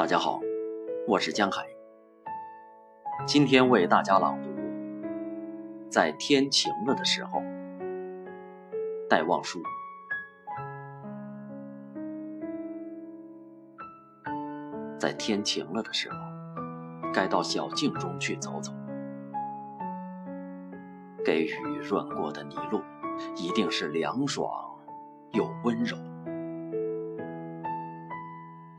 大家好，我是江海。今天为大家朗读《在天晴了的时候》，戴望舒。在天晴了的时候，该到小径中去走走。给雨润过的泥路，一定是凉爽又温柔。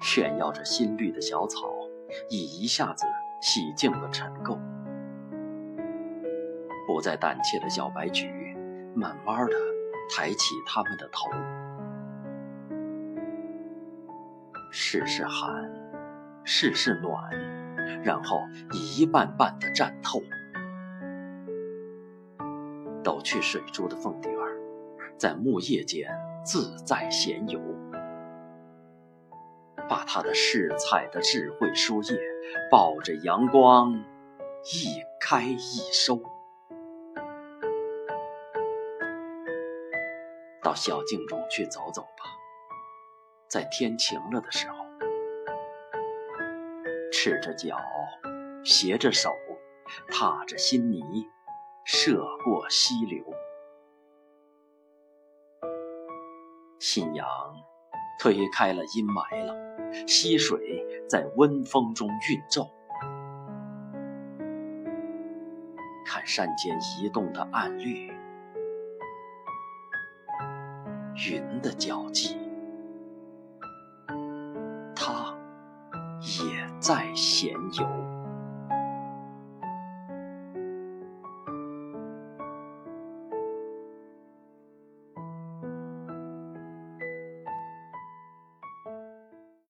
炫耀着新绿的小草，已一下子洗净了尘垢。不再胆怯的小白菊，慢慢的抬起它们的头。试试寒，试试暖，然后一瓣瓣的绽透。抖去水珠的凤蝶儿，在木叶间自在闲游。把他的饰彩的智慧书页，抱着阳光，一开一收。到小径中去走走吧，在天晴了的时候，赤着脚，携着手，踏着新泥，涉过溪流。信仰推开了阴霾了。溪水在温风中韵皱，看山间移动的暗绿，云的脚迹，它也在闲游。